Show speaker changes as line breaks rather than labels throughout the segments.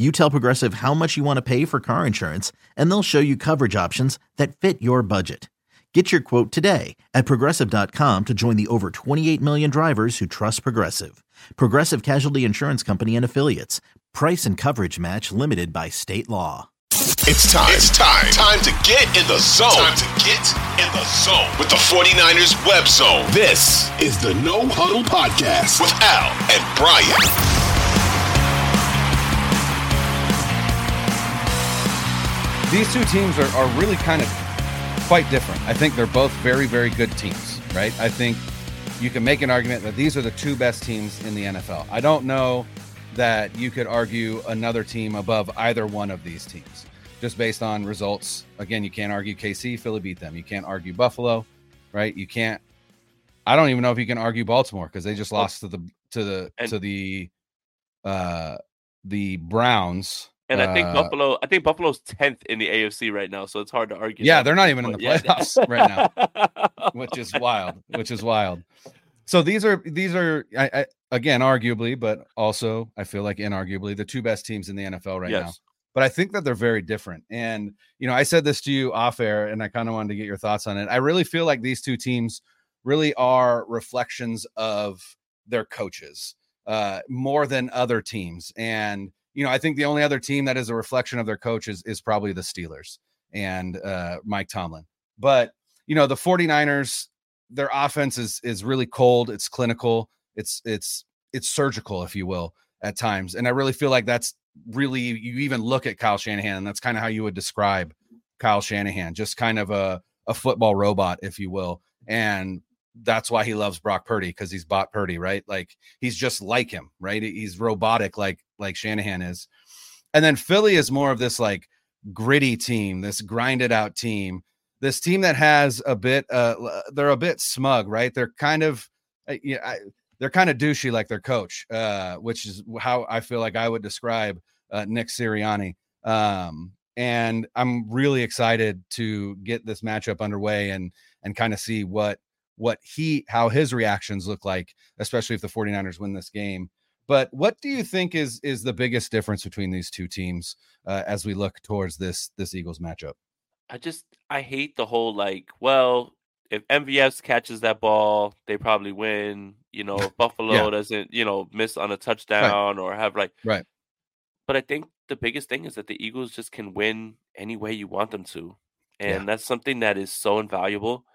You tell Progressive how much you want to pay for car insurance, and they'll show you coverage options that fit your budget. Get your quote today at progressive.com to join the over 28 million drivers who trust Progressive. Progressive Casualty Insurance Company and Affiliates. Price and coverage match limited by state law.
It's time. It's time. Time to get in the zone. Time to get in the zone with the 49ers web zone. This is the No Huddle Podcast with Al and Brian.
These two teams are, are really kind of quite different. I think they're both very, very good teams, right? I think you can make an argument that these are the two best teams in the NFL. I don't know that you could argue another team above either one of these teams just based on results. Again, you can't argue KC, Philly beat them. You can't argue Buffalo, right? You can't. I don't even know if you can argue Baltimore because they just lost to the to the to the uh the Browns
and I think uh, Buffalo, I think Buffalo's tenth in the AFC right now, so it's hard to argue.
Yeah, they're not even in the playoffs yeah. right now, which is wild. Which is wild. So these are these are I, I, again arguably, but also I feel like inarguably the two best teams in the NFL right yes. now. But I think that they're very different. And you know, I said this to you off air, and I kind of wanted to get your thoughts on it. I really feel like these two teams really are reflections of their coaches uh, more than other teams, and you know, I think the only other team that is a reflection of their coaches is probably the Steelers and uh, Mike Tomlin. But, you know, the 49ers, their offense is is really cold, it's clinical, it's it's it's surgical, if you will, at times. And I really feel like that's really you even look at Kyle Shanahan, that's kind of how you would describe Kyle Shanahan, just kind of a, a football robot, if you will. And that's why he loves Brock Purdy because he's bought Purdy, right? Like he's just like him, right? He's robotic, like like Shanahan is. And then Philly is more of this like gritty team, this grinded out team, this team that has a bit. Uh, they're a bit smug, right? They're kind of, uh, yeah, they're kind of douchey like their coach, uh, which is how I feel like I would describe uh, Nick Sirianni. Um, and I'm really excited to get this matchup underway and and kind of see what what he how his reactions look like especially if the 49ers win this game but what do you think is is the biggest difference between these two teams uh, as we look towards this this eagles matchup
i just i hate the whole like well if mvs catches that ball they probably win you know if buffalo yeah. doesn't you know miss on a touchdown right. or have like
right
but i think the biggest thing is that the eagles just can win any way you want them to and yeah. that's something that is so invaluable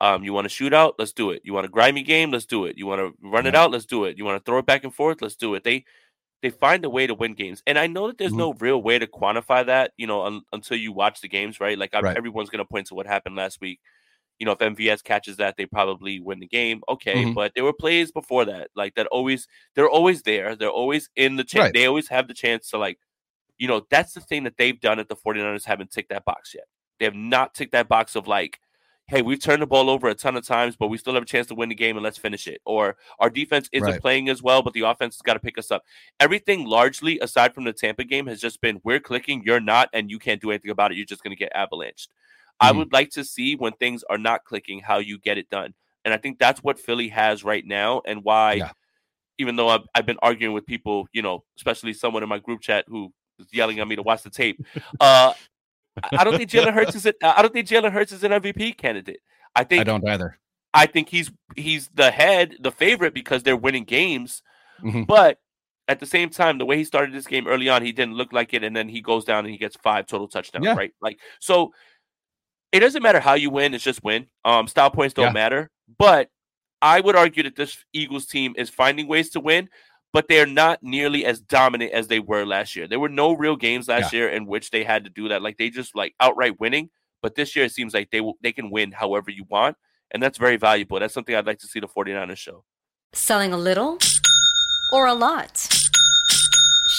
um, you want to shoot out? Let's do it. You want a grimy game? Let's do it. You want to run yeah. it out? Let's do it. You want to throw it back and forth? Let's do it. They they find a way to win games, and I know that there's mm-hmm. no real way to quantify that. You know, un- until you watch the games, right? Like right. everyone's going to point to what happened last week. You know, if MVS catches that, they probably win the game. Okay, mm-hmm. but there were plays before that, like that. Always, they're always there. They're always in the chance. Right. They always have the chance to like You know, that's the thing that they've done at the 49ers haven't ticked that box yet. They have not ticked that box of like, hey, we've turned the ball over a ton of times, but we still have a chance to win the game and let's finish it. Or our defense isn't right. playing as well, but the offense has got to pick us up. Everything largely, aside from the Tampa game, has just been we're clicking, you're not, and you can't do anything about it. You're just going to get avalanched. Mm-hmm. I would like to see when things are not clicking how you get it done. And I think that's what Philly has right now and why. Yeah. Even though I've, I've been arguing with people, you know, especially someone in my group chat who was yelling at me to watch the tape, uh, I don't think Jalen Hurts is. A, I don't think Jalen Hurts is an MVP candidate. I think
I don't either.
I think he's he's the head, the favorite because they're winning games. Mm-hmm. But at the same time, the way he started this game early on, he didn't look like it, and then he goes down and he gets five total touchdowns. Yeah. Right, like so. It doesn't matter how you win; it's just win. Um, style points don't yeah. matter. But I would argue that this Eagles team is finding ways to win but they're not nearly as dominant as they were last year. There were no real games last yeah. year in which they had to do that. Like they just like outright winning. But this year it seems like they will they can win however you want. And that's very valuable. That's something I'd like to see the 49ers show.
Selling a little or a lot.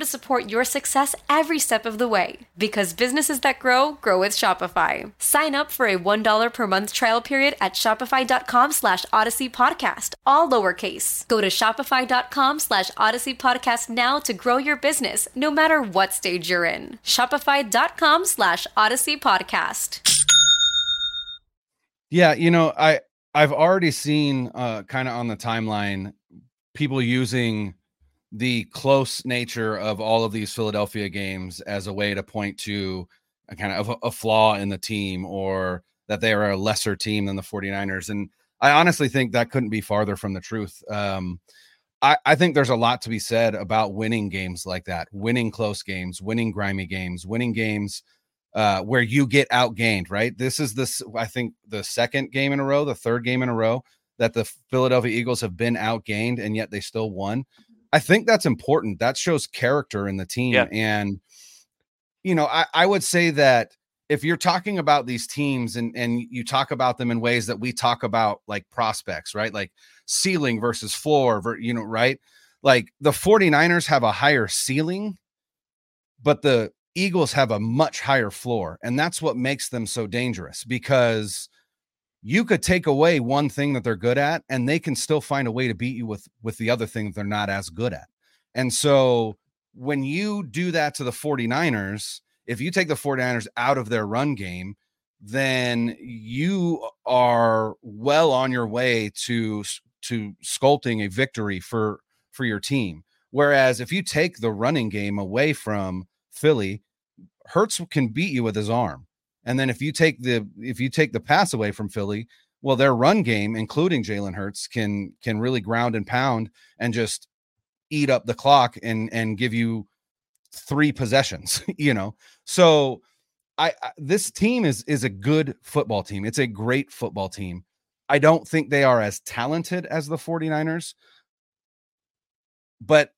to support your success every step of the way. Because businesses that grow, grow with Shopify. Sign up for a $1 per month trial period at shopify.com slash odyssey podcast, all lowercase. Go to shopify.com slash odyssey podcast now to grow your business no matter what stage you're in. Shopify.com slash odyssey podcast.
Yeah, you know, I I've already seen uh kind of on the timeline people using the close nature of all of these Philadelphia games as a way to point to a kind of a, a flaw in the team or that they are a lesser team than the 49ers. And I honestly think that couldn't be farther from the truth. Um, I, I, think there's a lot to be said about winning games like that, winning close games, winning grimy games, winning games uh, where you get outgained, right? This is this, I think, the second game in a row, the third game in a row that the Philadelphia Eagles have been outgained and yet they still won. I think that's important. That shows character in the team. Yeah. And, you know, I, I would say that if you're talking about these teams and and you talk about them in ways that we talk about like prospects, right? Like ceiling versus floor, you know, right? Like the 49ers have a higher ceiling, but the Eagles have a much higher floor. And that's what makes them so dangerous because you could take away one thing that they're good at and they can still find a way to beat you with with the other thing that they're not as good at. And so when you do that to the 49ers, if you take the 49ers out of their run game, then you are well on your way to to sculpting a victory for for your team. Whereas if you take the running game away from Philly, Hurts can beat you with his arm. And then if you take the if you take the pass away from Philly, well, their run game, including Jalen Hurts, can can really ground and pound and just eat up the clock and and give you three possessions, you know. So I, I, this team is is a good football team. It's a great football team. I don't think they are as talented as the 49ers, but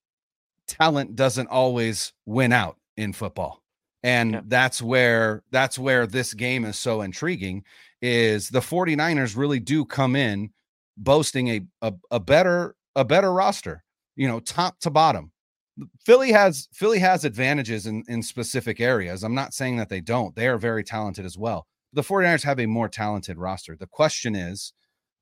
talent doesn't always win out in football. And yeah. that's where that's where this game is so intriguing is the 49ers really do come in boasting a a, a better a better roster, you know, top to bottom. Philly has Philly has advantages in, in specific areas. I'm not saying that they don't. They are very talented as well. The 49ers have a more talented roster. The question is,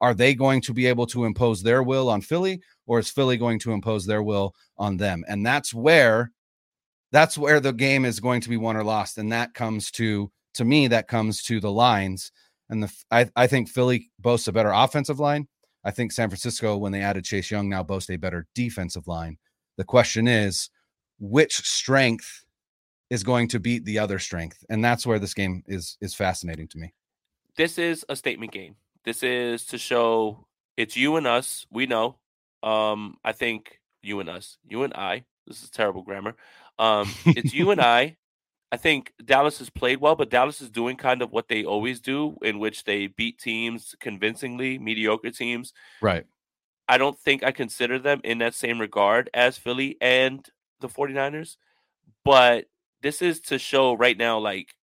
are they going to be able to impose their will on Philly, or is Philly going to impose their will on them? And that's where that's where the game is going to be won or lost. And that comes to, to me, that comes to the lines. And the, I, I think Philly boasts a better offensive line. I think San Francisco, when they added Chase Young, now boasts a better defensive line. The question is, which strength is going to beat the other strength? And that's where this game is is fascinating to me.
This is a statement game. This is to show it's you and us. We know. Um, I think you and us, you and I. This is terrible grammar. Um, it's you and I. I think Dallas has played well, but Dallas is doing kind of what they always do, in which they beat teams convincingly, mediocre teams.
Right.
I don't think I consider them in that same regard as Philly and the 49ers, but this is to show right now, like,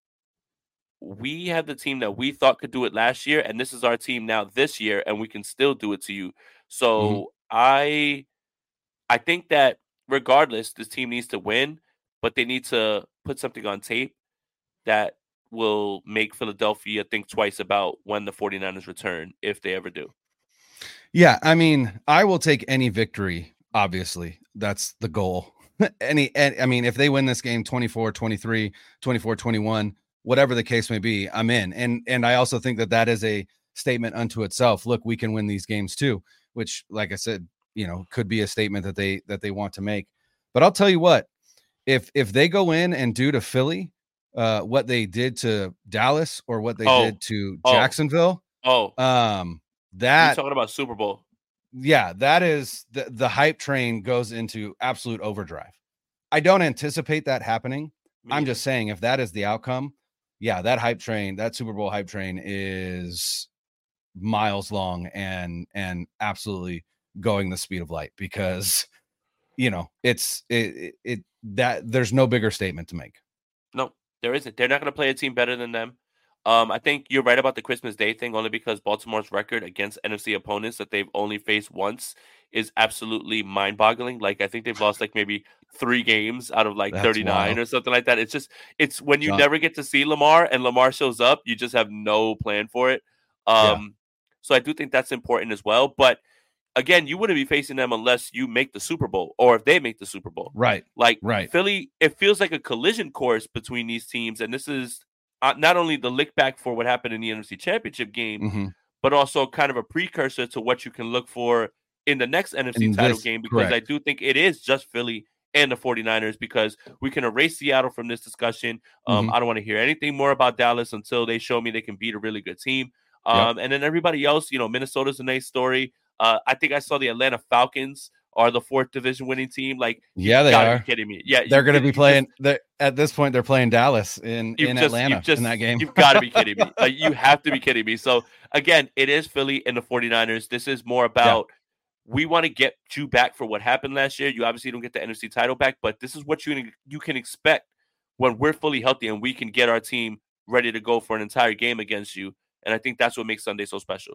we have the team that we thought could do it last year, and this is our team now this year, and we can still do it to you. So mm-hmm. I I think that regardless, this team needs to win, but they need to put something on tape that will make Philadelphia think twice about when the 49ers return, if they ever do.
Yeah, I mean, I will take any victory, obviously. That's the goal. any, any I mean, if they win this game 24 23, 24 21, whatever the case may be, I'm in. And and I also think that that is a statement unto itself. Look, we can win these games too, which like I said, you know, could be a statement that they that they want to make. But I'll tell you what, if if they go in and do to Philly uh what they did to Dallas or what they oh, did to oh. Jacksonville,
oh,
um that
You're talking about Super Bowl.
Yeah, that is the the hype train goes into absolute overdrive. I don't anticipate that happening. Me I'm just saying if that is the outcome, yeah, that hype train, that Super Bowl hype train is miles long and and absolutely going the speed of light because you know it's it, it, that there's no bigger statement to make.
No, there isn't. They're not going to play a team better than them. Um, I think you're right about the Christmas Day thing, only because Baltimore's record against NFC opponents that they've only faced once is absolutely mind-boggling. Like I think they've lost like maybe three games out of like That's 39 wild. or something like that. It's just it's when you John. never get to see Lamar and Lamar shows up, you just have no plan for it. Um, yeah. so I do think that's important as well. But again, you wouldn't be facing them unless you make the Super Bowl or if they make the Super Bowl.
Right.
Like
right.
Philly, it feels like a collision course between these teams, and this is uh, not only the lick back for what happened in the NFC Championship game,
mm-hmm.
but also kind of a precursor to what you can look for in the next NFC in title this, game because correct. I do think it is just Philly and the 49ers because we can erase Seattle from this discussion. Um, mm-hmm. I don't want to hear anything more about Dallas until they show me they can beat a really good team. Um, yep. And then everybody else, you know, Minnesota's a nice story. Uh, I think I saw the Atlanta Falcons are the fourth division winning team. Like,
yeah, they are.
kidding me? Yeah,
they're going to be playing. Just, at this point, they're playing Dallas in in just, Atlanta just, in that game.
You've got to be kidding me. Like, you have to be kidding me. So again, it is Philly and the 49ers. This is more about. Yeah. We want to get you back for what happened last year. You obviously don't get the NFC title back, but this is what you you can expect when we're fully healthy and we can get our team ready to go for an entire game against you. And I think that's what makes Sunday so special.